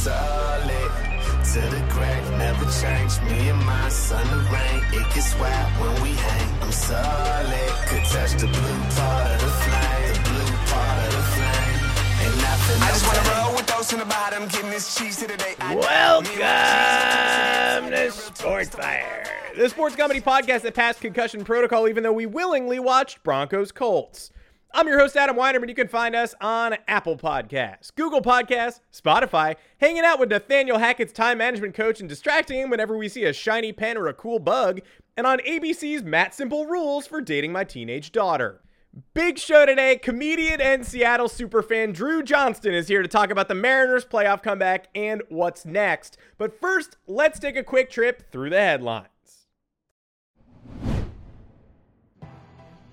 Solid to the crack, never change. Me and my son, the rain, it gets wet when we hang. I'm solid, could touch the blue part of the flame, the blue part of the flame. Ain't nothing. I just wanna roll with those in the bottom, getting this cheese to the day. Welcome to Sports Fire, the sports comedy podcast that passed concussion protocol, even though we willingly watched Broncos Colts. I'm your host, Adam Weinerman. You can find us on Apple Podcasts, Google Podcasts, Spotify, hanging out with Nathaniel Hackett's time management coach and distracting him whenever we see a shiny pen or a cool bug, and on ABC's Matt Simple Rules for Dating My Teenage Daughter. Big show today. Comedian and Seattle superfan Drew Johnston is here to talk about the Mariners' playoff comeback and what's next. But first, let's take a quick trip through the headlines.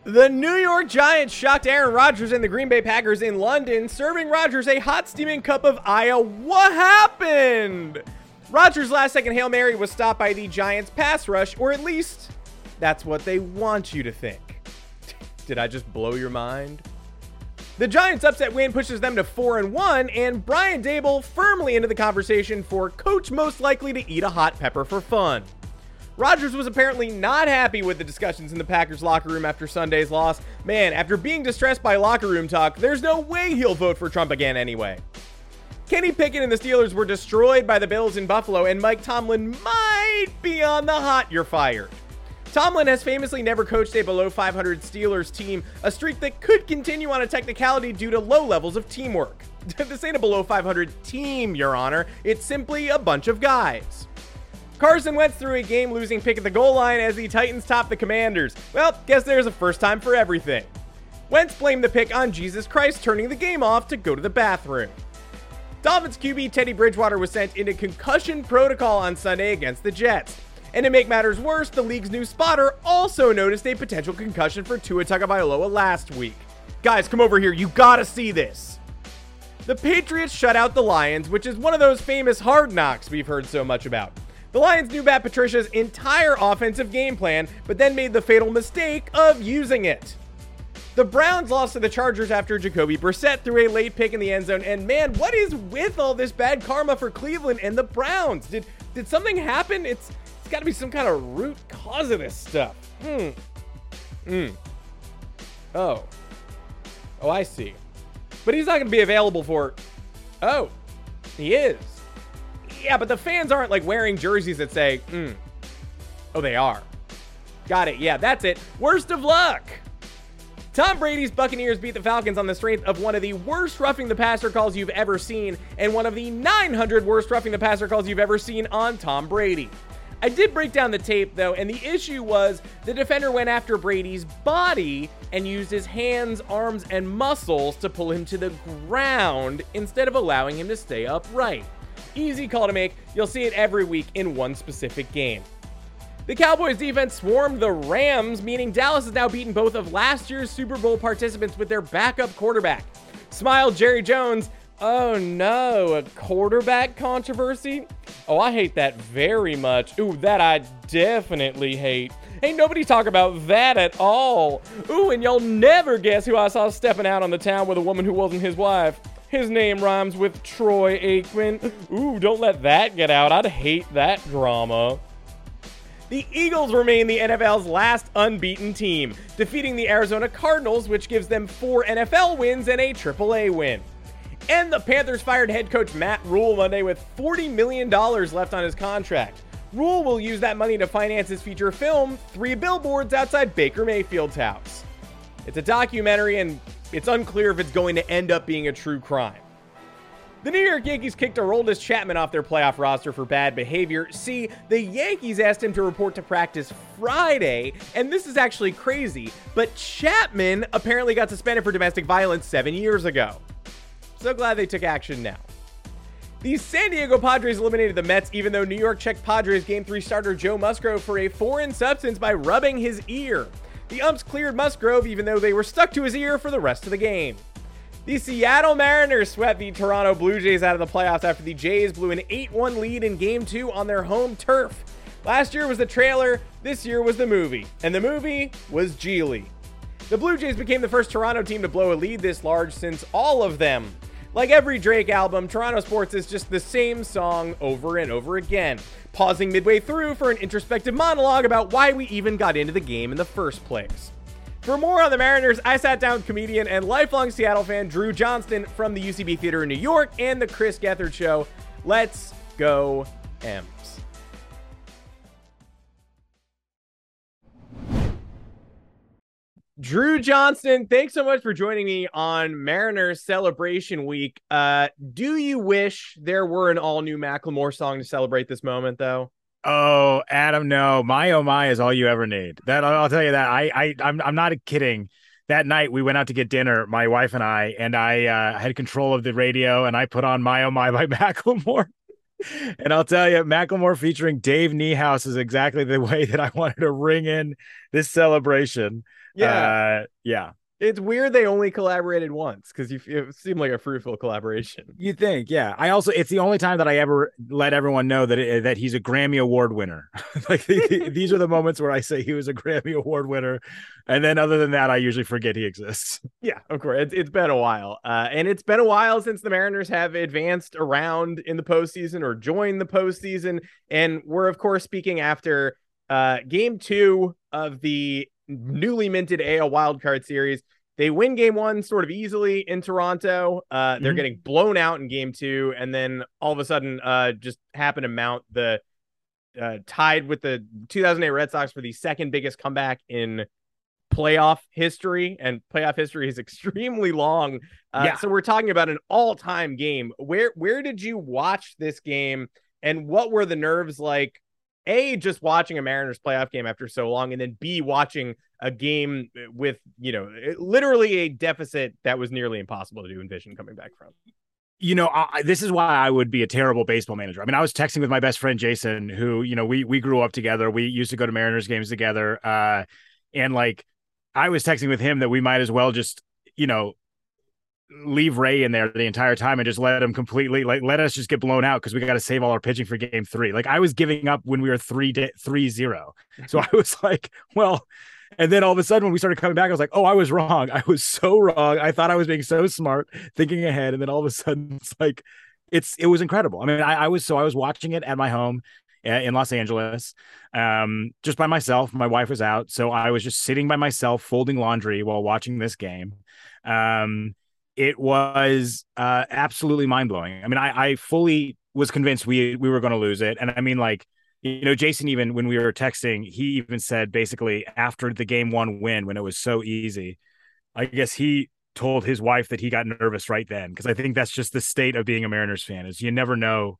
The New York Giants shocked Aaron Rodgers and the Green Bay Packers in London, serving Rodgers a hot steaming cup of Aya. What happened? Rodgers' last second Hail Mary was stopped by the Giants' pass rush, or at least that's what they want you to think. Did I just blow your mind? The Giants' upset win pushes them to 4 and 1, and Brian Daboll firmly into the conversation for coach most likely to eat a hot pepper for fun. Rodgers was apparently not happy with the discussions in the Packers locker room after Sunday's loss. Man, after being distressed by locker room talk, there's no way he'll vote for Trump again anyway. Kenny Pickett and the Steelers were destroyed by the Bills in Buffalo, and Mike Tomlin might be on the hot you're fired. Tomlin has famously never coached a below 500 Steelers team, a streak that could continue on a technicality due to low levels of teamwork. this ain't a below 500 team, Your Honor. It's simply a bunch of guys. Carson Wentz threw a game losing pick at the goal line as the Titans topped the Commanders. Well, guess there's a first time for everything. Wentz blamed the pick on Jesus Christ turning the game off to go to the bathroom. Dolphins QB Teddy Bridgewater was sent into concussion protocol on Sunday against the Jets. And to make matters worse, the league's new spotter also noticed a potential concussion for Tua Tagovailoa last week. Guys, come over here. You gotta see this. The Patriots shut out the Lions, which is one of those famous hard knocks we've heard so much about. The Lions knew Matt Patricia's entire offensive game plan, but then made the fatal mistake of using it. The Browns lost to the Chargers after Jacoby Brissett threw a late pick in the end zone, and man, what is with all this bad karma for Cleveland and the Browns? Did did something happen? It's it's got to be some kind of root cause of this stuff. Hmm. Hmm. Oh. Oh, I see. But he's not going to be available for. Oh, he is. Yeah, but the fans aren't like wearing jerseys that say, hmm. Oh, they are. Got it. Yeah, that's it. Worst of luck. Tom Brady's Buccaneers beat the Falcons on the strength of one of the worst roughing the passer calls you've ever seen and one of the 900 worst roughing the passer calls you've ever seen on Tom Brady. I did break down the tape though, and the issue was the defender went after Brady's body and used his hands, arms, and muscles to pull him to the ground instead of allowing him to stay upright. Easy call to make, you'll see it every week in one specific game. The Cowboys defense swarmed the Rams, meaning Dallas has now beaten both of last year's Super Bowl participants with their backup quarterback. Smile Jerry Jones. Oh no, a quarterback controversy? Oh, I hate that very much. Ooh, that I definitely hate. Ain't nobody talk about that at all. Ooh, and y'all never guess who I saw stepping out on the town with a woman who wasn't his wife. His name rhymes with Troy Aikman. Ooh, don't let that get out. I'd hate that drama. The Eagles remain the NFL's last unbeaten team, defeating the Arizona Cardinals, which gives them four NFL wins and a AAA win. And the Panthers fired head coach Matt Rhule Monday with $40 million left on his contract. Rhule will use that money to finance his feature film, Three Billboards Outside Baker Mayfield's House. It's a documentary, and it's unclear if it's going to end up being a true crime. The New York Yankees kicked Aroldis Chapman off their playoff roster for bad behavior. See, the Yankees asked him to report to practice Friday, and this is actually crazy, but Chapman apparently got suspended for domestic violence seven years ago. So glad they took action now. The San Diego Padres eliminated the Mets, even though New York checked Padres Game 3 starter Joe Musgrove for a foreign substance by rubbing his ear. The umps cleared Musgrove, even though they were stuck to his ear for the rest of the game. The Seattle Mariners swept the Toronto Blue Jays out of the playoffs after the Jays blew an 8 1 lead in Game 2 on their home turf. Last year was the trailer, this year was the movie, and the movie was Gigli. The Blue Jays became the first Toronto team to blow a lead this large since all of them like every Drake album, Toronto Sports is just the same song over and over again, pausing midway through for an introspective monologue about why we even got into the game in the first place. For more on the Mariners, I sat down comedian and lifelong Seattle fan Drew Johnston from the UCB Theater in New York and the Chris Gethard Show. Let's go, M. Drew Johnston, thanks so much for joining me on Mariners Celebration Week. Uh, do you wish there were an all new Macklemore song to celebrate this moment, though? Oh, Adam, no. My oh my is all you ever need. That I'll tell you that. I I I'm I'm not kidding. That night we went out to get dinner, my wife and I, and I uh, had control of the radio, and I put on my oh my by Macklemore. and I'll tell you, Macklemore featuring Dave Niehaus is exactly the way that I wanted to ring in this celebration. Yeah. Uh, yeah. It's weird they only collaborated once because it seemed like a fruitful collaboration. You think, yeah. I also it's the only time that I ever let everyone know that it, that he's a Grammy Award winner. like these are the moments where I say he was a Grammy Award winner, and then other than that, I usually forget he exists. Yeah, of course. It's, it's been a while, uh, and it's been a while since the Mariners have advanced around in the postseason or joined the postseason, and we're of course speaking after uh, Game Two of the newly minted AL wildcard series. They win game one sort of easily in Toronto. Uh, they're mm-hmm. getting blown out in game two, and then all of a sudden, uh, just happen to mount the uh, tied with the 2008 Red Sox for the second biggest comeback in playoff history, and playoff history is extremely long. Uh, yeah. So we're talking about an all-time game. Where where did you watch this game, and what were the nerves like a just watching a Mariners playoff game after so long, and then B watching a game with you know literally a deficit that was nearly impossible to do envision coming back from. You know, I, this is why I would be a terrible baseball manager. I mean, I was texting with my best friend Jason, who you know we we grew up together. We used to go to Mariners games together, uh, and like I was texting with him that we might as well just you know leave Ray in there the entire time and just let him completely like let us just get blown out because we got to save all our pitching for game three. Like I was giving up when we were three three zero. So I was like, well, and then all of a sudden when we started coming back, I was like, oh, I was wrong. I was so wrong. I thought I was being so smart, thinking ahead, and then all of a sudden it's like it's it was incredible. I mean, I, I was so I was watching it at my home uh, in Los Angeles, um, just by myself. My wife was out, so I was just sitting by myself folding laundry while watching this game. Um, it was uh, absolutely mind blowing. I mean, I, I fully was convinced we we were going to lose it, and I mean, like you know, Jason even when we were texting, he even said basically after the game one win when it was so easy, I guess he told his wife that he got nervous right then because I think that's just the state of being a Mariners fan is you never know.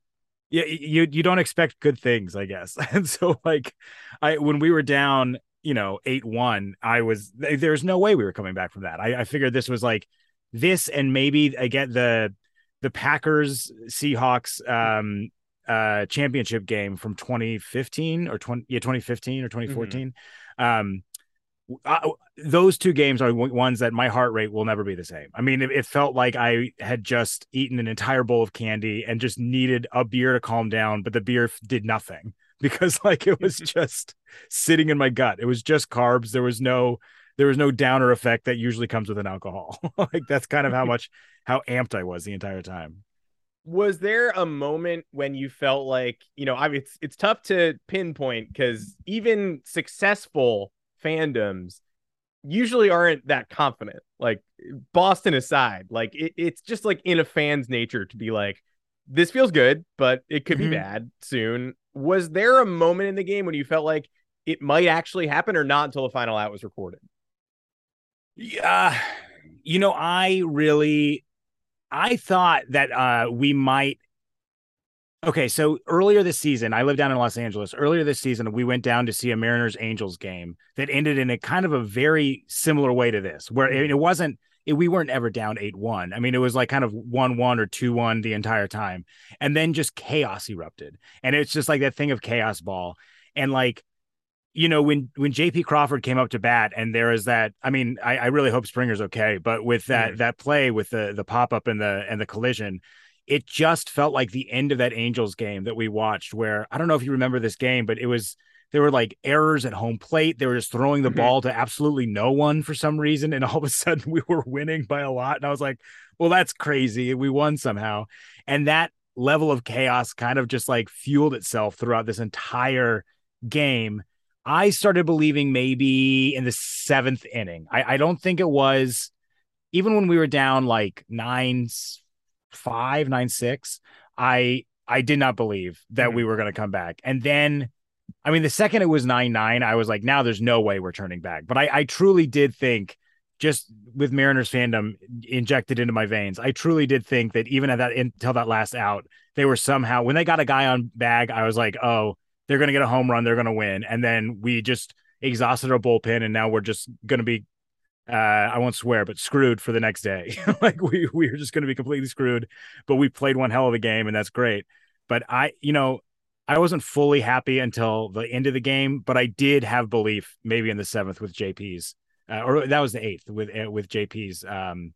You, you you don't expect good things, I guess. And so like I when we were down, you know, 8-1, I was there's no way we were coming back from that. I, I figured this was like this and maybe I get the the Packers Seahawks um uh championship game from 2015 or 20 yeah 2015 or 2014 mm-hmm. um I, those two games are ones that my heart rate will never be the same. I mean, it, it, felt like I had just eaten an entire bowl of candy and just needed a beer to calm down, but the beer did nothing because like it was just sitting in my gut. It was just carbs. There was no there was no downer effect that usually comes with an alcohol. like that's kind of how much how amped I was the entire time. Was there a moment when you felt like, you know, I mean, it's it's tough to pinpoint because even successful fandoms usually aren't that confident. Like Boston aside, like it, it's just like in a fan's nature to be like, this feels good, but it could Mhm. be bad soon. Was there a moment in the game when you felt like it might actually happen or not until the final out was recorded? Yeah, you know, I really, I thought that uh we might. Okay, so earlier this season, I live down in Los Angeles. Earlier this season, we went down to see a Mariners Angels game that ended in a kind of a very similar way to this, where it, it wasn't. It, we weren't ever down eight one. I mean, it was like kind of one one or two one the entire time, and then just chaos erupted, and it's just like that thing of chaos ball, and like you know when when JP Crawford came up to bat and there is that I mean I, I really hope Springer's okay but with that Mhm. that play with the the pop up and the and the collision it just felt like the end of that Angels game that we watched where I don't know if you remember this game but it was there were like errors at home plate they were just throwing the Mhm. ball to absolutely no one for some reason and all of a sudden we were winning by a lot and I was like well that's crazy we won somehow and that level of chaos kind of just like fueled itself throughout this entire game I started believing maybe in the seventh inning. I, I don't think it was even when we were down like nine five, nine six. I I did not believe that we mm-hmm. were going to come back. And then I mean the second it was nine nine, I was like, now there's no way we're turning back. But I, I truly did think just with Mariners fandom injected into my veins, I truly did think that even at that until that last out, they were somehow when they got a guy on bag, I was like, oh, they're going to get a home run, they're going to win, and then we just exhausted our bullpen, and now we're just going to be, uh, I won't swear, but screwed for the next day. like we we are just going to be completely screwed. But we played one hell of a game, and that's great. But I, you know, I wasn't fully happy until the end of the game, but I did have belief maybe in the seventh with JP's, uh, or that was the eighth with uh, with JP's um,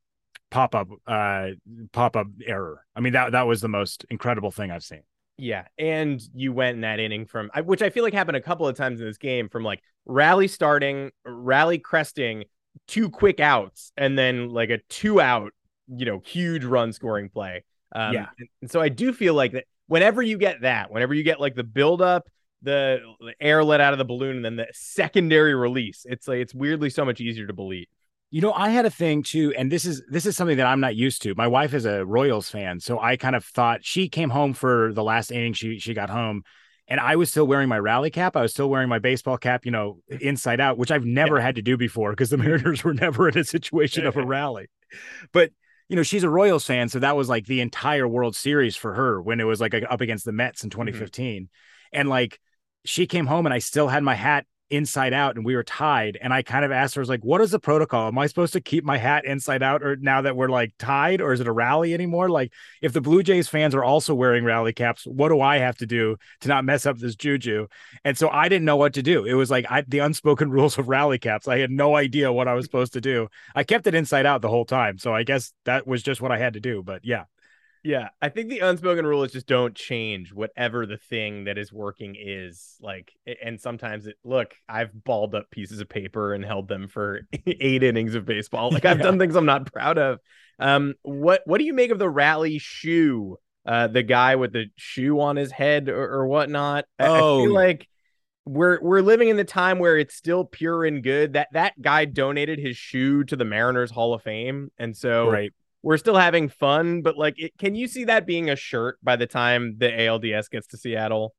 pop up uh, pop up error. I mean that that was the most incredible thing I've seen. Yeah, and you went in that inning from which I feel like happened a couple of times in this game from like rally starting, rally cresting, two quick outs, and then like a two out, you know, huge run scoring play. Um, Yeah. and- so I do feel like that whenever you get that, whenever you get like the build up, the, the air let out of the balloon, and then the secondary release, it's like it's weirdly so much easier to believe. You know, I had a thing too, and this is this is something that I'm not used to. My wife is a Royals fan, so I kind of thought she came home for the last inning. She she got home, and I was still wearing my rally cap. I was still wearing my baseball cap, you know, inside out, which I've never had to do before because the Mariners were never in a situation of a rally. But you know, she's a Royals fan, so that was like the entire World Series for her when it was like up against the Mets in mm-hmm. 2015, and like she came home and I still had my hat inside out and we were tied. And I kind of asked her I was like what is the protocol? Am I supposed to keep my hat inside out or now that we're like tied or is it a rally anymore? Like if the Blue Jays fans are also wearing rally caps what do I have to do to not mess up this juju? And so I didn't know what to do. It was like I, the unspoken rules of rally caps. I had no idea what I was supposed to do. I kept it inside out the whole time. So I guess that was just what I had to do. But yeah Yeah, I think the unspoken rule is just don't change whatever the thing that is working is. Like, and sometimes it look, I've balled up pieces of paper and held them for eight innings of baseball. Like, I've Yeah. done things I'm not proud of. Um, what what do you make of the rally shoe? Uh, the guy with the shoe on his head or, or whatnot. I, I Oh. feel like we're we're living in the time where it's still pure and good. That that guy donated his shoe to the Mariners Hall of Fame, and so right we're still having fun, but like, it, can you see that being a shirt by the time the ALDS gets to Seattle?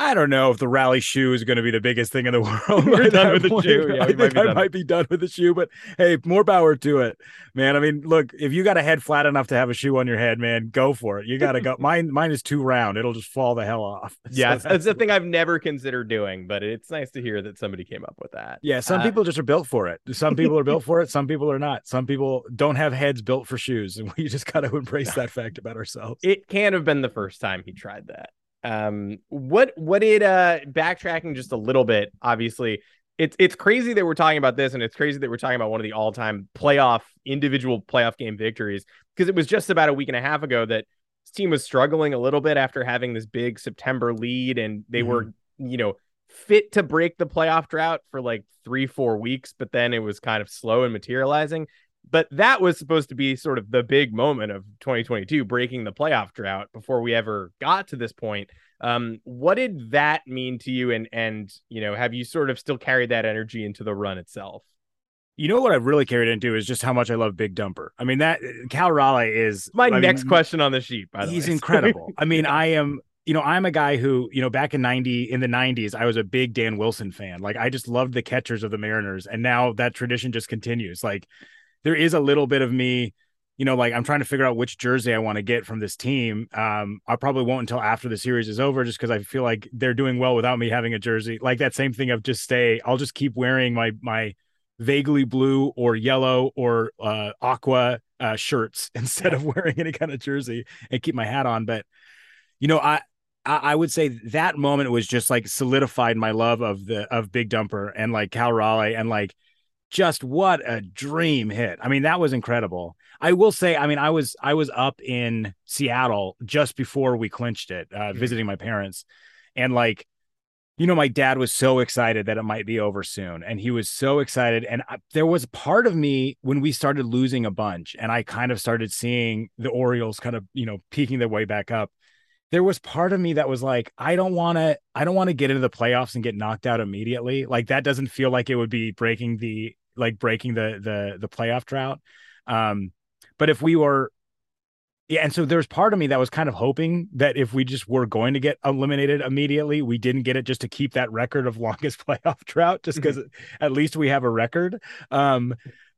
I don't know if the rally shoe is going to be the biggest thing in the world. We're done with the point. shoe. Yeah, I we might be I done. might be done with the shoe, but hey, more power to it, man. I mean, look, if you got a head flat enough to have a shoe on your head, man, go for it. You got to go. mine, mine is too round; it'll just fall the hell off. Yeah, So it's, it's a thing I've never considered doing, but it's nice to hear that somebody came up with that. Yeah, some Uh, people just are built for it. Some people are built for it. Some people are not. Some people don't have heads built for shoes, and we just got to embrace that fact about ourselves. It can't have been the first time he tried that. Um, what what did uh backtracking just a little bit? Obviously, it's it's crazy that we're talking about this, and it's crazy that we're talking about one of the all time playoff individual playoff game victories because it was just about a week and a half ago that this team was struggling a little bit after having this big September lead, and they were you know fit to break the playoff drought for like three four weeks, but then it was kind of slow in materializing but that was supposed to be sort of the big moment of 2022 breaking the playoff drought before we ever got to this point um what did that mean to you and and you know have you sort of still carried that energy into the run itself You know what I've really carried into is just how much I love Big Dumper. I mean that Cal Raleigh is My I mean, next question on the sheet, by the way, he's way. incredible. I mean, I am, you know, I'm a guy who, you know, back in 90 in the 90s, I was a big Dan Wilson fan. Like I just loved the catchers of the Mariners and now that tradition just continues. Like there is a little bit of me, you know, like I'm trying to figure out which jersey I want to get from this team. Um I probably won't until after the series is over just cuz I feel like they're doing well without me having a jersey. Like that same thing of just stay, I'll just keep wearing my my vaguely blue or yellow or uh aqua uh shirts instead of wearing any kind of jersey and keep my hat on but you know I I would say that moment was just like solidified my love of the of Big Dumper and like Cal Raleigh and like just what a dream hit. I mean, that was incredible. I will say, I mean, I was I was up in Seattle just before we clinched it, uh, visiting my parents, and like, you know, my dad was so excited that it might be over soon, and he was so excited. And I, there was part of me when we started losing a bunch, and I kind of started seeing the Orioles kind of, you know, peeking their way back up there was part of me that was like, I don't want to, I don't want to get into the playoffs and get knocked out immediately. Like that doesn't feel like it would be breaking the, like breaking the, the, the playoff drought. Um, but if we were, yeah, and so there's part of me that was kind of hoping that if we just were going to get eliminated immediately, we didn't get it just to keep that record of longest playoff drought, just because at least we have a record. Um,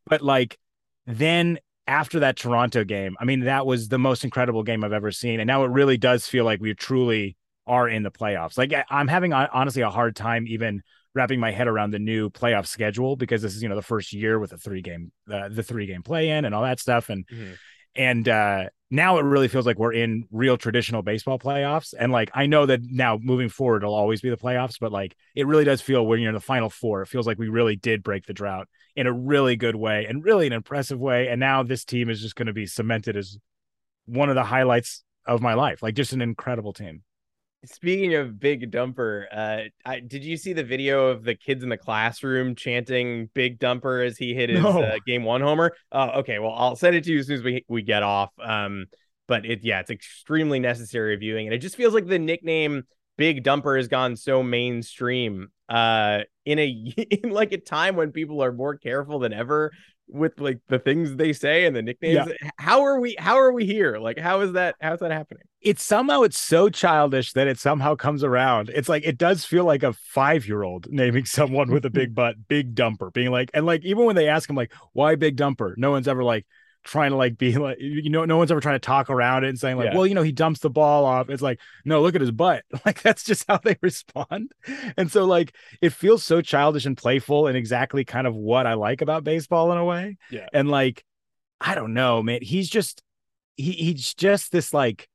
but like then after that Toronto game, I mean, that was the most incredible game I've ever seen. And now it really does feel like we truly are in the playoffs. Like I- I'm having honestly a hard time even wrapping my head around the new playoff schedule because this is, you know, the first year with a three game, uh, the three game play in and all that stuff. And, Mhm. and, uh, now it really feels like we're in real traditional baseball playoffs. And like, I know that now moving forward, it'll always be the playoffs, but like, it really does feel when you're in the final four, it feels like we really did break the drought in a really good way and really an impressive way. And now this team is just going to be cemented as one of the highlights of my life. Like just an incredible team. Speaking of Big Dumper, uh, I, did you see the video of the kids in the classroom chanting "Big Dumper" as he hit his No. uh, game one homer? Oh, okay. Well, I'll send it to you as soon as we we get off. Um, but it yeah, it's extremely necessary viewing, and it just feels like the nickname Big Dumper has gone so mainstream. Uh, in a in like a time when people are more careful than ever with like the things they say and the nicknames. How are we? How are we here? Like, how is that? How's that happening? It's somehow it's so childish that it somehow comes around. It's like it does feel like a five year old naming someone with a big butt, big dumper, being like, and like even when they ask him like, why big dumper? No one's ever like trying to like be like you know no one's ever trying to talk around it and saying like Yeah. well you know he dumps the ball off it's like no look at his butt like that's just how they respond and so like it feels so childish and playful and exactly kind of what i like about baseball in a way Yeah. and like i don't know man he's just he he's just this like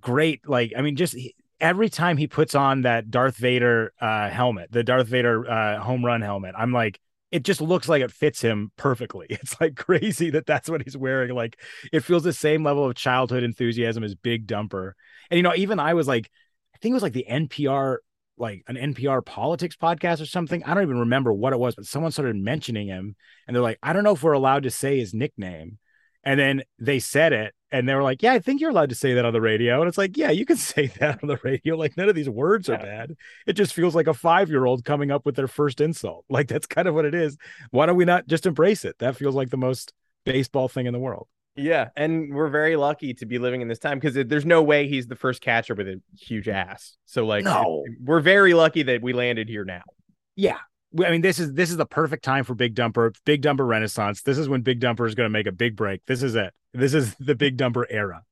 great like i mean just he- every time he puts on that darth vader uh helmet the darth vader uh home run helmet i'm like it just looks like it fits him perfectly. It's like crazy that that's what he's wearing like it feels the same level of childhood enthusiasm as big dumper. And you know even i was like i think it was like the npr like an npr politics podcast or something. I don't even remember what it was but someone started mentioning him and they're like i don't know if we're allowed to say his nickname and then they said it and they were like, Yeah, I think you're allowed to say that on the radio. And it's like, Yeah, you can say that on the radio. Like, none of these words are bad. It just feels like a five year old coming up with their first insult. Like, that's kind of what it is. Why don't we not just embrace it? That feels like the most baseball thing in the world. Yeah, and we're very lucky to be living in this time because there's no way he's the first catcher with a huge mm. ass. So like, No. we're very lucky that we landed here now. Yeah. I mean, this is this is the perfect time for Big Dumper, Big Dumper Renaissance. This is when Big Dumper is going to make a big break. This is it. This is the Big Dumper era.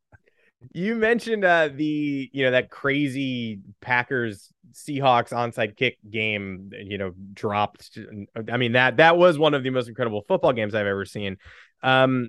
You mentioned uh, the you know that crazy Packers Seahawks onside kick game. You know, dropped. I mean that that was one of the most incredible football games I've ever seen. Um,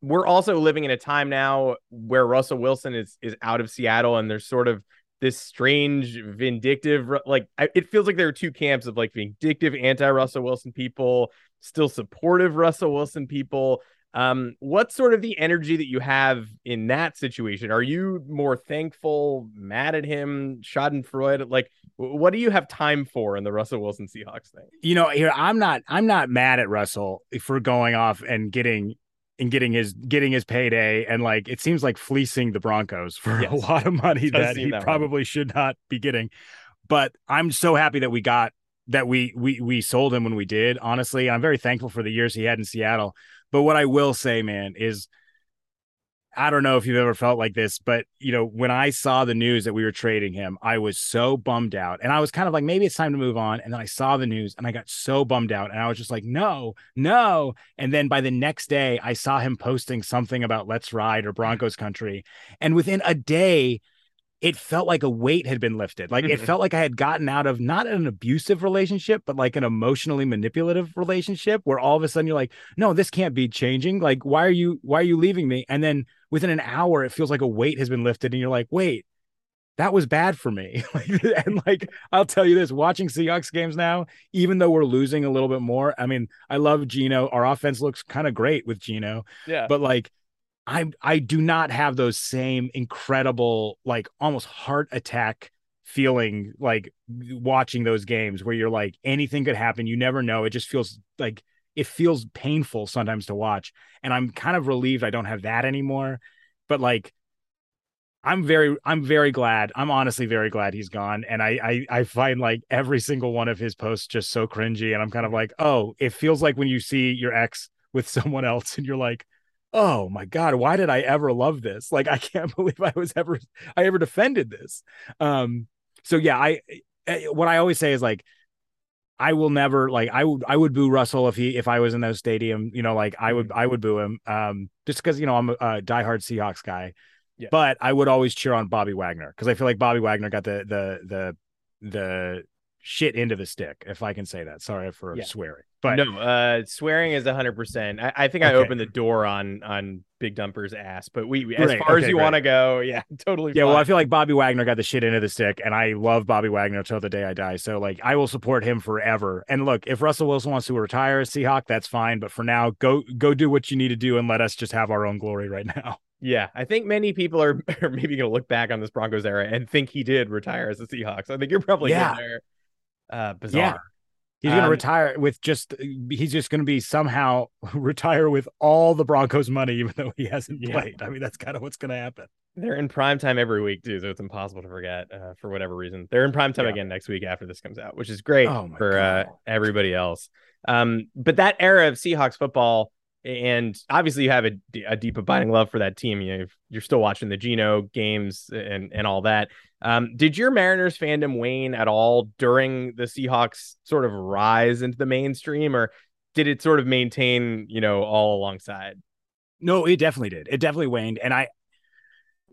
we're also living in a time now where Russell Wilson is is out of Seattle, and there's sort of this strange vindictive like I, it feels like there are two camps of like vindictive anti Russell Wilson people, still supportive Russell Wilson people. Um, sort of the energy that you have in that situation? Are you more thankful, mad at him, Schadenfreude? Like, what do you have time for in the Russell Wilson Seahawks thing? you know here i'm not i'm not mad at russell for going off and getting and getting his getting his payday and like it seems like fleecing the broncos for a lot of money that he that way. probably should not be getting but i'm so happy that we got that we we we sold him when we did. Honestly, I'm very thankful for the years he had in Seattle. But what I will say, man, is I don't know if you've ever felt like this, but you know, when I saw the news that we were trading him, I was so bummed out. And I was kind of like, maybe it's time to move on. And then I saw the news and I got so bummed out. And I was just like, no, no. And then by the next day, I saw him posting something about let's ride or Broncos country. And within a day, it felt like a weight had been lifted. Like it mm-hmm. felt like I had gotten out of not an abusive relationship, but like an emotionally manipulative relationship where all of a sudden you're like, no, this can't be changing. Like, why are you, why are you leaving me? And then within an hour, it feels like a weight has been lifted. And you're like, wait, that was bad for me. and like, I'll tell you this watching Seahawks games now, even though we're losing a little bit more, I mean, I love Geno. Our offense looks kind of great with Geno. Yeah. But like, I I do not have those same incredible like almost heart attack feeling like watching those games where you're like anything could happen. You never know. It just feels like it feels painful sometimes to watch. And I'm kind of relieved I don't have that anymore. But like I'm very I'm very glad I'm honestly very glad he's gone. And I I I find like every single one of his posts just so cringy. And I'm kind of like oh it feels like when you see your ex with someone else and you're like oh my god why did i ever love this? Like i can't believe i was ever i ever defended this. Um so yeah i what i always say is like i will never like i would i would boo russell if he if i was in those stadium you know like i would i would boo him um just because you know i'm a, a diehard seahawks guy. Yeah. but i would always cheer on bobby wagner because i feel like bobby wagner got the the the the shit into the stick if i can say that sorry for Yeah. swearing but no, uh, swearing is hundred percent. I, I think I Okay. opened the door on on Big Dumper's ass, but we, as Great, far as you great. want to go, yeah, totally. Yeah, well, I feel like Bobby Wagner got the shit into the stick, and I love Bobby Wagner till the day I die. So, like, I will support him forever. And look, if Russell Wilson wants to retire as Seahawk, that's fine. But for now, go go do what you need to do, and let us just have our own glory right now. Yeah, I think many people are, are maybe going to look back on this Broncos era and think he did retire as a Seahawks. I think you're probably Yeah. there. Uh, bizarre. He's going to Um, retire with just. He's just going to be somehow retire with all the Broncos money, even though he hasn't Yeah. played. I mean, that's kind of what's going to happen. They're in prime time every week too, so it's impossible to forget uh, for whatever reason. They're in prime time Yeah. again next week after this comes out, which is great Oh for uh, everybody else. Um, but that era of Seahawks football, and obviously you have a deep abiding love for that team. You you're still watching the Geno games and and all that. Um, did your Mariners fandom wane at all during the Seahawks sort of rise into the mainstream, or did it sort of maintain, you know, all alongside? No, it definitely did. It definitely waned. And I,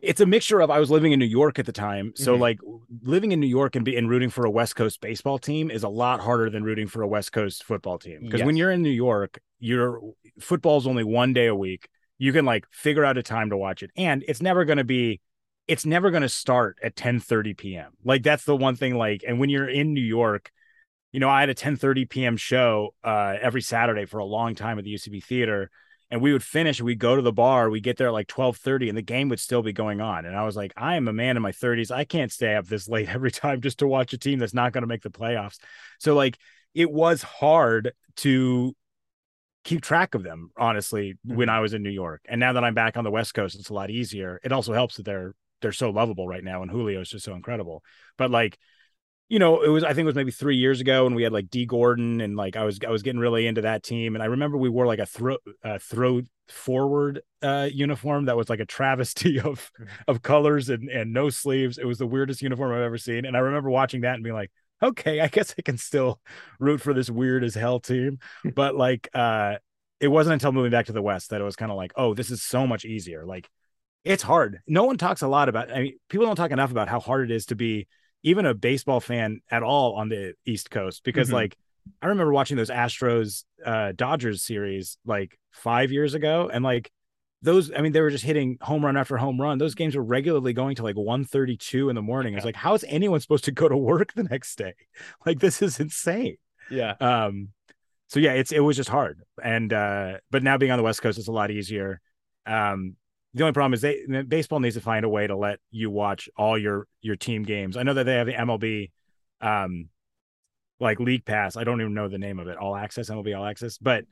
it's a mixture of I was living in New York at the time. So Mhm. like living in New York and be and rooting for a West Coast baseball team is a lot harder than rooting for a West Coast football team. Because when you're in New York, your football's only one day a week. You can like figure out a time to watch it. And it's never gonna be it's never gonna start at 10 30 p.m. Like that's the one thing, like, and when you're in New York, you know, I had a 10 30 p.m. show uh every Saturday for a long time at the UCB theater and we would finish we'd go to the bar we get there at like 12:30 and the game would still be going on. And I was like I am a man in my 30s I can't stay up this late every time just to watch a team that's not going to make the playoffs. So like it was hard to keep track of them honestly when mm-hmm. I was in New York. And now that I'm back on the west coast it's a lot easier. It also helps that they're they're so lovable right now and Julio is just so incredible. But like you know, it was I think it was maybe three years ago, and we had like Dee Gordon, and like I was I was getting really into that team, and I remember we wore like a throw uh, throw forward uh uniform that was like a travesty of of colors and and no sleeves. It was the weirdest uniform I've ever seen, and I remember watching that and being like, okay, I guess I can still root for this weird as hell team, but like uh, it wasn't until moving back to the West that it was kind of like, oh, this is so much easier. Like it's hard. No one talks a lot about. I mean, people don't talk enough about how hard it is to be even a baseball fan at all on the East Coast because Mhm. like I remember watching those Astros uh Dodgers series like 5 years ago and like those I mean they were just hitting home run after home run. Those games were regularly going to like 1:32 in the morning. It's like how is anyone supposed to go to work the next day? Like this is insane. Yeah. Um so yeah, it's it was just hard. And uh but now being on the West Coast it's a lot easier. Um the only problem is they baseball needs to find a way to let you watch all your your team games. I know that they have the MLB um like league pass. I don't even know the name of it. All access, MLB all access, but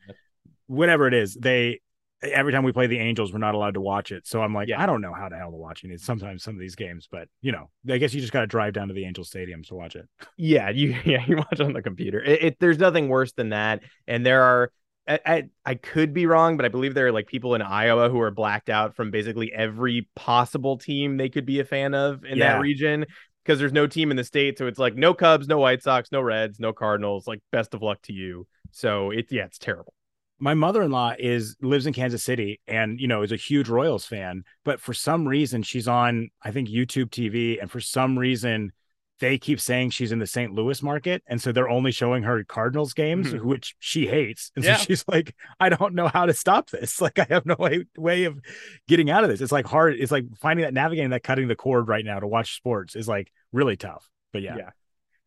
whatever it is, they every time we play the Angels, we're not allowed to watch it. So I'm like, Yeah. I don't know how the hell to watch it. Sometimes some of these games, but you know, I guess you just got to drive down to the Angel Stadium to watch it. Yeah, you yeah you watch on the computer. It, it there's nothing worse than that. And there are I, I I could be wrong, but I believe there are like people in Iowa who are blacked out from basically every possible team they could be a fan of in Yeah. that region because there's no team in the state. So it's like no Cubs, no White Sox, no Reds, no Cardinals. Like best of luck to you. So it's yeah, it's terrible. my mother-in-law is lives in Kansas City and you know is a huge Royals fan, but for some reason she's on I think YouTube TV and for some reason they keep saying she's in the St. Louis market and so they're only showing her Cardinals games Mhm. which she hates. And Yeah. so she's like I don't know how to stop this. Like I have no way, way of getting out of this. It's like hard it's like finding that navigating that cutting the cord right now to watch sports is like really tough. But yeah. Yeah.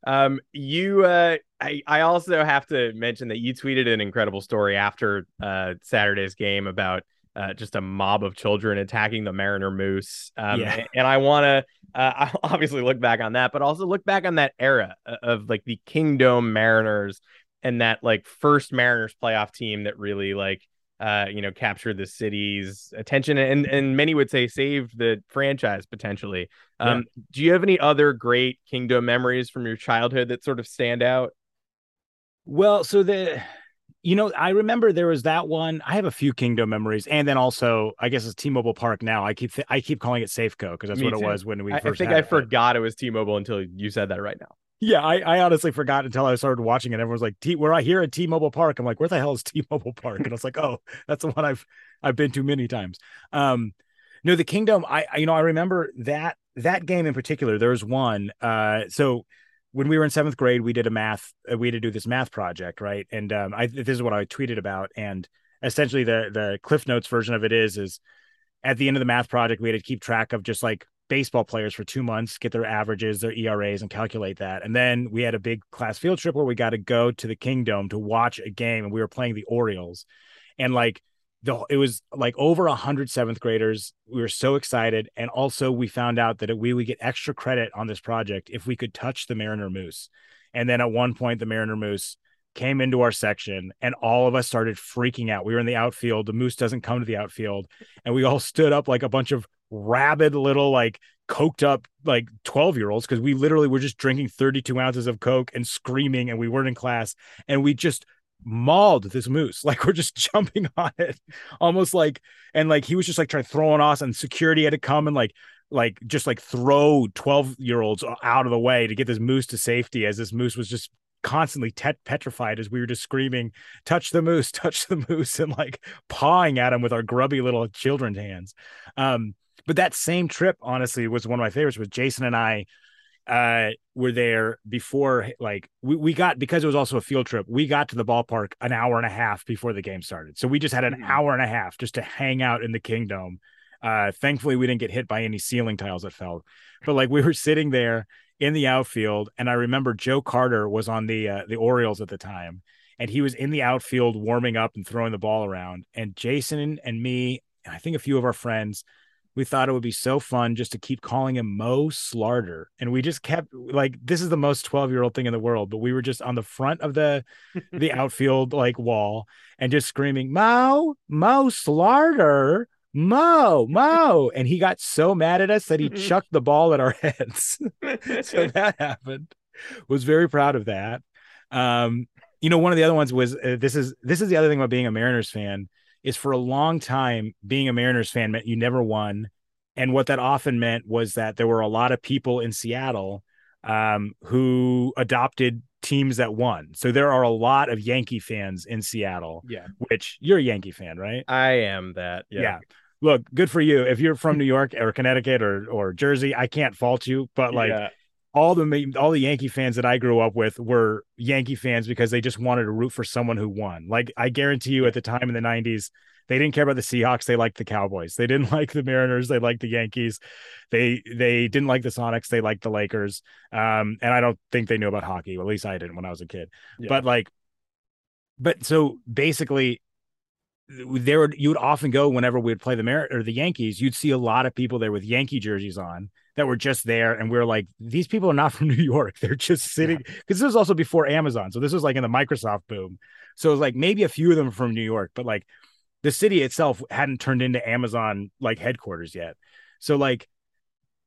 Um, you, uh, I, I also have to mention that you tweeted an incredible story after uh Saturday's game about uh just a mob of children attacking the Mariner Moose. Um, Yeah. and I want to, uh, obviously look back on that, but also look back on that era o- of like the Kingdome Mariners and that like first Mariners playoff team that really like uh you know captured the city's attention and and many would say saved the franchise potentially um do you have any other great kingdome memories from your childhood that sort of stand out Well, so the you know, I remember there was that one. I have a few Kingdome memories, and then also, I guess it's T-Mobile Park now. I keep th- I keep calling it Safeco because that's Me what too. it was when we I, I think I it, but- forgot it was T-Mobile until you said that right now Yeah, I, I honestly forgot until I started watching it. Everyone was like, T, "We're out here at T-Mobile Park." I'm like, "Where the hell is T-Mobile Park?" And I was like, "Oh, that's the one I've I've been to many times." Um, no, the Kingdome. I I- you know I remember that that game in particular. There was one. Uh, so when we were in seventh grade, we did a math. Uh, we had to do this math project, right? And um, I this is what I tweeted about, and essentially the the Cliff Notes version of it is is at the end of the math project, we had to keep track of just like baseball players for two months, get their averages, their ERAs, and calculate that. And then we had a big class field trip where we got to go to the Kingdome to watch a game, and we were playing the Orioles, and like the it was like over a hundred seventh graders. We were so excited, and also we found out that we would get extra credit on this project if we could touch the Mariner Moose. And then at one point, the Mariner Moose came into our section and all of us started freaking out. We were in the outfield. The moose doesn't come to the outfield. And we all stood up like a bunch of rabid little, like coked up, like 12 year olds, because we literally were just drinking 32 ounces of Coke and screaming. And we weren't in class. And we just mauled this moose. Like we're just jumping on it, almost like, and like he was just like trying throwing us, and security had to come and like, like just like throw 12 year olds out of the way to get this moose to safety as this moose was just constantly tet- petrified as we were just screaming touch the moose touch the moose and like pawing at him with our grubby little children's hands um but that same trip honestly was one of my favorites was jason and i uh were there before like we, we got because it was also a field trip we got to the ballpark an hour and a half before the game started. So we just had an Mhm. hour and a half just to hang out in the kingdome. Uh thankfully we didn't get hit by any ceiling tiles that fell. But like we were sitting there in the outfield and i remember joe carter was on the uh, the orioles at the time and he was in the outfield warming up and throwing the ball around. And jason and me and i think a few of our friends we thought it would be so fun just to keep calling him Mo Slarter. And we just kept like this is the most 12 year old thing in the world, but we were just on the front of the the outfield like wall and just screaming, Mo, Mo Slarter, Mo, Mo. And he got so mad at us that he chucked the ball at our heads. so that happened. Was very proud of that. Um, you know, one of the other ones was uh, this is this is the other thing about being a Mariners fan is for a long time being a Mariners fan meant you never won, and what that often meant was that there were a lot of people in Seattle um, who adopted teams that won. So there are a lot of Yankee fans in Seattle, yeah which you're a Yankee fan, right? i am that yeah, yeah. Look, good for you. If you're from New York or Connecticut or or Jersey, I can't fault you, but like Yeah. All the all the Yankee fans that I grew up with were Yankee fans because they just wanted to root for someone who won. Like I guarantee you, at the time in the '90s, they didn't care about the Seahawks. They liked the Cowboys. They didn't like the Mariners. They liked the Yankees. They they didn't like the Sonics. They liked the Lakers. Um, and I don't think they knew about hockey. At least I didn't when I was a kid. Yeah. But like, but so basically, there would you would often go whenever we would play the Mar- or the Yankees. You'd see a lot of people there with Yankee jerseys on that were just there, and we are like, these people are not from New York. They're just sitting because this was also before Amazon, so this was like in the Microsoft boom. So it was like maybe a few of them from New York, but like the city itself hadn't turned into Amazon like headquarters yet. So like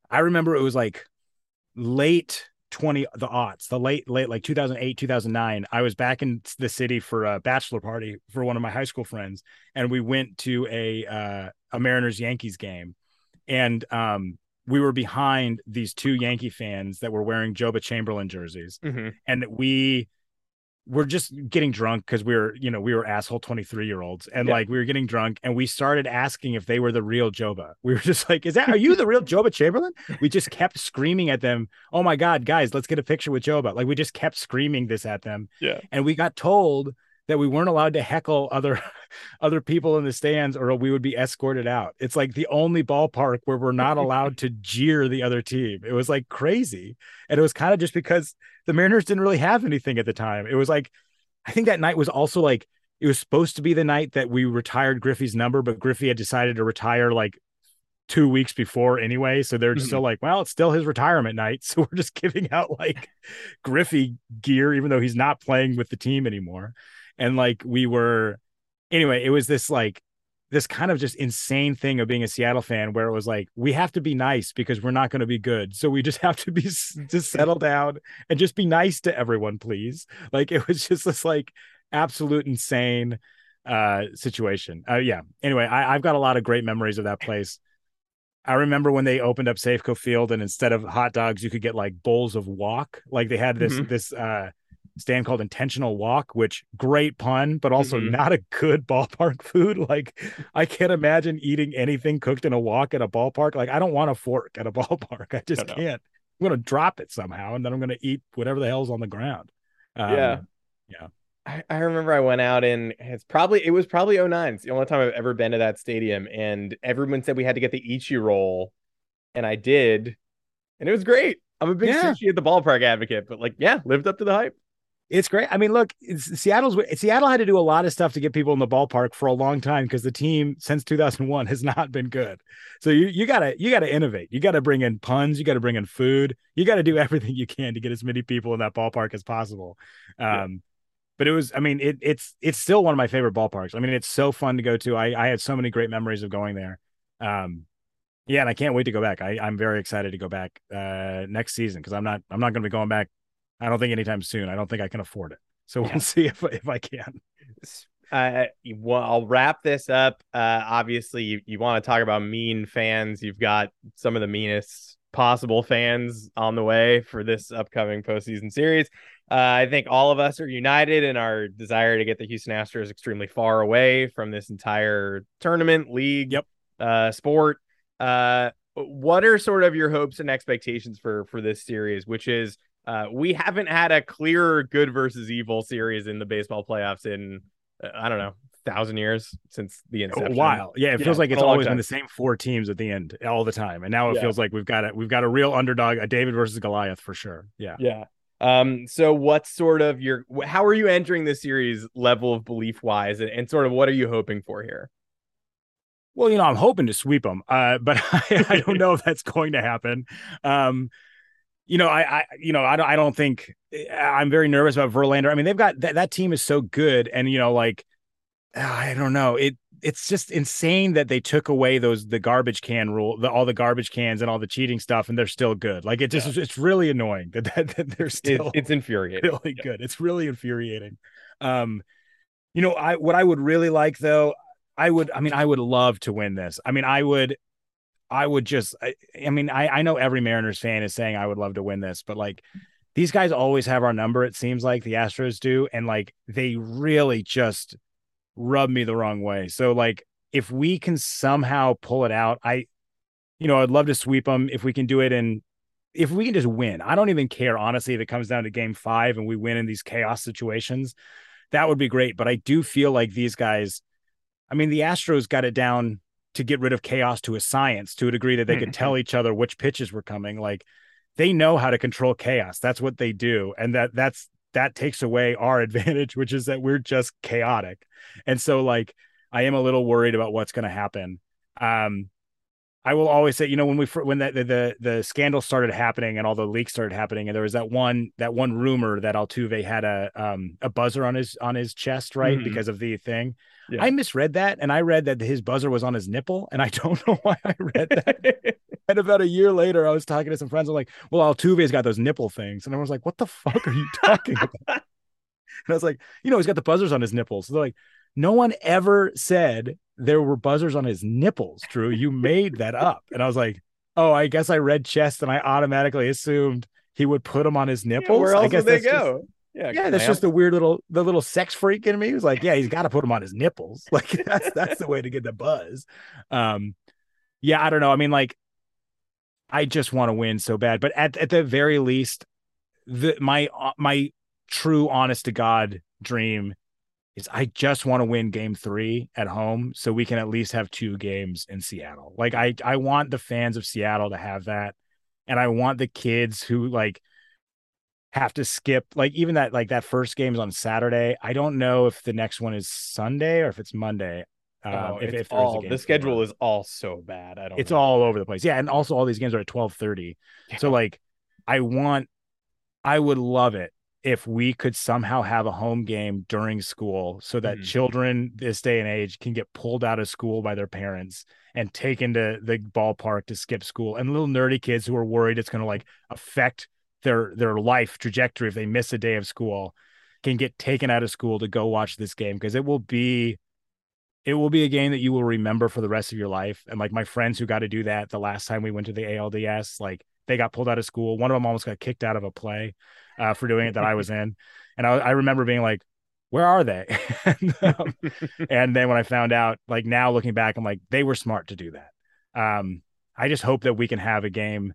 I remember it was like late 20 the aughts, the late late like 2008, 2009. I was back in the city for a bachelor party for one of my high school friends and we went to a uh a Mariners Yankees game. And um we were behind these two Yankee fans that were wearing Joba Chamberlain jerseys. Mm-hmm. And we were just getting drunk because we were, you know, we were asshole 23 year olds. And Yeah. like we were getting drunk and we started asking if they were the real Joba. We were just like, is that, are you the real Joba Chamberlain? We just kept screaming at them. Oh my God, guys, let's get a picture with Joba. Like we just kept screaming this at them. Yeah. And we got told that we weren't allowed to heckle other other people in the stands or we would be escorted out. It's like the only ballpark where we're not allowed to jeer the other team. It was like crazy. And it was kind of just because the Mariners didn't really have anything at the time. It was like I think that night was also like it was supposed to be the night that we retired Griffey's number, but Griffey had decided to retire like two weeks before anyway. So they're still mm-hmm. like, well, it's still his retirement night. So we're just giving out like Griffey gear, even though he's not playing with the team anymore. And like we were, anyway, it was this like, this kind of just insane thing of being a Seattle fan where it was like, we have to be nice because we're not going to be good. So we just have to be, just settle down and just be nice to everyone, please. Like it was just this like absolute insane uh situation. Uh yeah. Anyway, I, I've got a lot of great memories of that place. I remember when they opened up Safeco Field and instead of hot dogs, you could get like bowls of wok. Like they had this Mhm. this uh stand called intentional walk, which great pun, but also Mhm. not a good ballpark food. Like I can't imagine eating anything cooked in a wok at a ballpark. Like I don't want a fork at a ballpark. I just no. can't. I'm gonna drop it somehow and then I'm gonna eat whatever the hell's on the ground. Um, Yeah. yeah. I, I remember I went out and it's probably it was probably 09. It's the only time I've ever been to that stadium. And everyone said we had to get the Ichi roll. And I did. And it was great. I'm a big Yeah. sushi at the ballpark advocate, but like, yeah, lived up to the hype. It's great. I mean, look, Seattle's Seattle had to do a lot of stuff to get people in the ballpark for a long time because the team since 2001 has not been good. So you you gotta you gotta innovate. You gotta bring in puns. You gotta bring in food. You gotta do everything you can to get as many people in that ballpark as possible. Um, Yeah. but it was. I mean, it, it's it's still one of my favorite ballparks. I mean, it's so fun to go to. I I had so many great memories of going there. Um, yeah, and I can't wait to go back. I I'm very excited to go back uh next season because I'm not I'm not going to be going back. I don't think anytime soon. I don't think I can afford it. So Yeah. we'll see if if I can. Uh, well, I'll wrap this up. Uh, obviously, you, you want to talk about mean fans. You've got some of the meanest possible fans on the way for this upcoming postseason series. Uh, I think all of us are united in our desire to get the Houston Astros extremely far away from this entire tournament, league, Yep. uh, sport. Uh, what are sort of your hopes and expectations for for this series? Which is, uh, we haven't had a clear good versus evil series in the baseball playoffs in uh, I don't know, thousand years since the inception. A while, yeah. It Yeah, feels like it's a long always been the same four teams at the end all the time, and now it Yeah. feels like we've got a we've got a real underdog, a David versus Goliath for sure. Yeah. Yeah. Um. So, what sort of your? How are you entering this series level of belief wise, and, and sort of what are you hoping for here? Well, you know, I'm hoping to sweep them, uh, but I, I don't know if that's going to happen. Um, you know, I, I, you know, I don't, I don't think I'm very nervous about Verlander. I mean, they've got that, that team is so good, and you know, like, I don't know, it, it's just insane that they took away those the garbage can rule, the, all the garbage cans and all the cheating stuff, and they're still good. Like, it just, it's really annoying that, that, that they're still it's infuriating. really good. It's really infuriating. Um, you know, I what I would really like though, I would, I mean, I would love to win this. I mean, I would, I would just, I, I mean, I I know every Mariners fan is saying I would love to win this, but like these guys always have our number. It seems like the Astros do, and like they really just rub me the wrong way. So like if we can somehow pull it out, I, you know, I'd love to sweep them if we can do it in if we can just win, I don't even care, honestly, if it comes down to game five and we win in these chaos situations, that would be great. But I do feel like these guys, I mean, the Astros got it down to get rid of chaos to a science to a degree that they could tell each other which pitches were coming. Like they know how to control chaos. That's what they do. And that that's that takes away our advantage, which is that we're just chaotic. And so like I am a little worried about what's going to happen. Um I will always say, you know, when we when the, the the scandal started happening and all the leaks started happening, and there was that one that one rumor that Altuve had a um a buzzer on his on his chest, right, Mhm. because of the thing. Yeah. I misread that, and I read that his buzzer was on his nipple, and I don't know why I read that. and about a year later, I was talking to some friends. I'm like, "Well, Altuve's got those nipple things," and everyone's like, "What the fuck are you talking about?" and I was like, "You know, he's got the buzzers on his nipples." So they're like, "No one ever said there were buzzers on his nipples, Dru. You made that up." And I was like, "Oh, I guess I read chest, and I automatically assumed he would put them on his nipples." Where I ess guess would they that's just- go? yeah, yeah, that's just the weird little the little sex freak in me. Who's like, yeah, he's got to put them on his nipples. Like that's that's the way to get the buzz. Um, yeah, I don't know. I mean, like, I just want to win so bad, but at at the very least, the my uh, my true honest to god dream is I just want to win game three at home so we can at least have two games in Seattle. Like I I want the fans of Seattle to have that. And I want the kids who like have to skip like even that like that first game is on Saturday. I don't know if the next one is Sunday or if it's Monday. Um, Oh, if, it's if there is a all game the schedule is all so bad. I don't. it's know. all over the place. Yeah, and also all these games are at twelve thirty. So like, I want, I would love it if we could somehow have a home game during school, so that Mhm. children this day and age can get pulled out of school by their parents and taken to the ballpark to skip school, and little nerdy kids who are worried it's going to like affect their their life trajectory if they miss a day of school can get taken out of school to go watch this game because it will be it will be a game that you will remember for the rest of your life. And like my friends who got to do that the last time we went to the ALDS, like they got pulled out of school. One of them almost got kicked out of a play uh, for doing it that I was in. And I, I remember being like, where are they? and, um, and then when I found out, like now looking back, I'm like, they were smart to do that. Um, I just hope that we can have a game,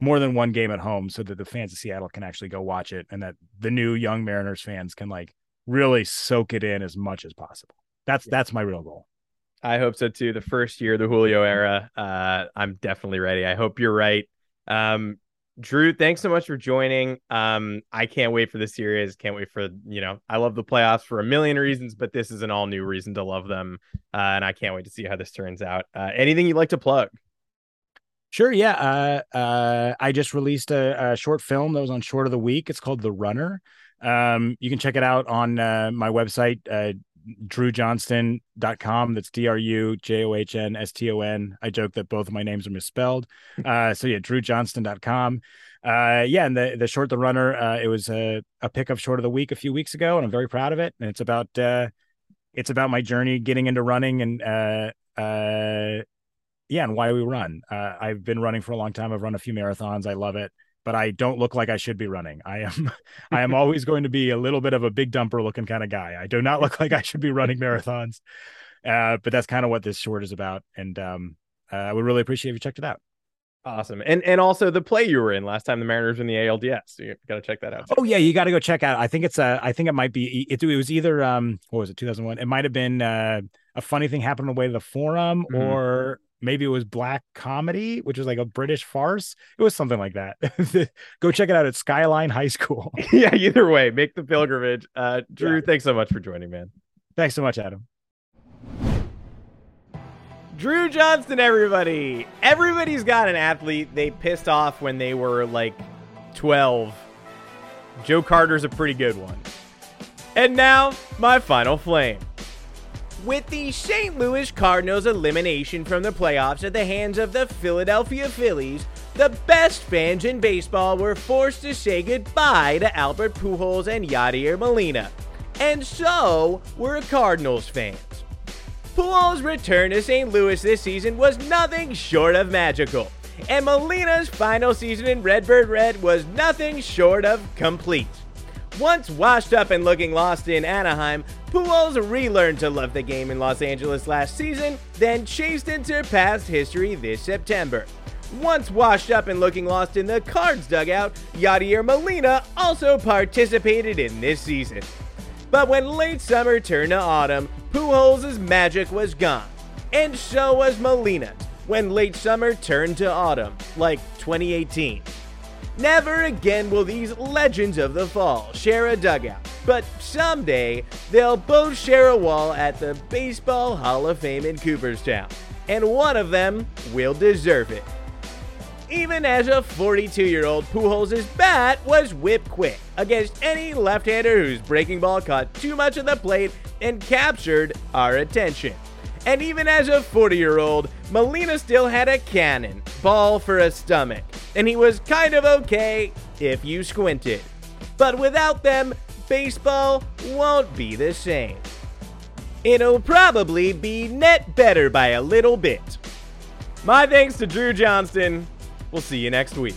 more than one game at home, so that the fans of Seattle can actually go watch it, and that the new young Mariners fans can like really soak it in as much as possible. That's that's my real goal. I hope so too. The first year, the Julio era, uh, I'm definitely ready. I hope you're right. Um, Dru, thanks so much for joining. Um, I can't wait for the series. Can't wait for you know. I love the playoffs for a million reasons, but this is an all new reason to love them, uh, and I can't wait to see how this turns out. Uh, anything you'd like to plug? Sure. Yeah. Uh, uh, I just released a, a short film that was on Short of the Week. It's called The Runner. Um, you can check it out on uh, my website, uh, drujohnston.com. That's D R U J O H N S T O N. I joke that both of my names are misspelled. Uh, so yeah, drujohnston.com. Uh, yeah, and the the short the runner, uh, it was a, a pick of short of the week a few weeks ago, and I'm very proud of it. And it's about uh, it's about my journey getting into running and uh, uh, yeah, and why we run. Uh, I've been running for a long time. I've run a few marathons. I love it, but I don't look like I should be running. I am, I am always going to be a little bit of a big dumper looking kind of guy. I do not look like I should be running marathons. Uh, but that's kind of what this short is about, and um, uh, I would really appreciate if you checked it out. Awesome, and and also the play you were in last time the Mariners were in the ALDS. So you got to check that out. Oh yeah, you got to go check out. I think it's uh, I think it might be. It, it was either um, what was it, two thousand one? It might have been uh, a funny thing happened on the way to the forum, Mhm. or maybe it was black comedy, which was like a British farce. It was something like that. go check it out at Skyline High School. yeah, either way, make the pilgrimage. Uh, Dru, Yeah. thanks so much for joining, man. Thanks so much, Adam. Dru Johnston, everybody. Everybody's got an athlete they pissed off when they were like 12. Joe Carter's a pretty good one. And now, my final flame. With the St. Louis Cardinals' elimination from the playoffs at the hands of the Philadelphia Phillies, the best fans in baseball were forced to say goodbye to Albert Pujols and Yadier Molina. And so were Cardinals fans. Pujols' return to St. Louis this season was nothing short of magical, and Molina's final season in Redbird Red was nothing short of complete. Once washed up and looking lost in Anaheim, Pujols relearned to love the game in Los Angeles last season, then chased into past history this September. Once washed up and looking lost in the Cards dugout, Yadier Molina also participated in this season. But when late summer turned to autumn, Pujols' magic was gone. And so was Molina's when late summer turned to autumn, like 2018. Never again will these legends of the fall share a dugout, but someday they'll both share a wall at the Baseball Hall of Fame in Cooperstown. and one of them will deserve it. Even as a 42 year old, Pujols' bat was whip quick against any left hander whose breaking ball caught too much of the plate and captured our attention. And even as a 40 year old, Molina still had a cannon, ball for a stomach, and he was kind of okay if you squinted. But without them, baseball won't be the same. It'll probably be net better by a little bit. My thanks to Dru Johnston. We'll see you next week.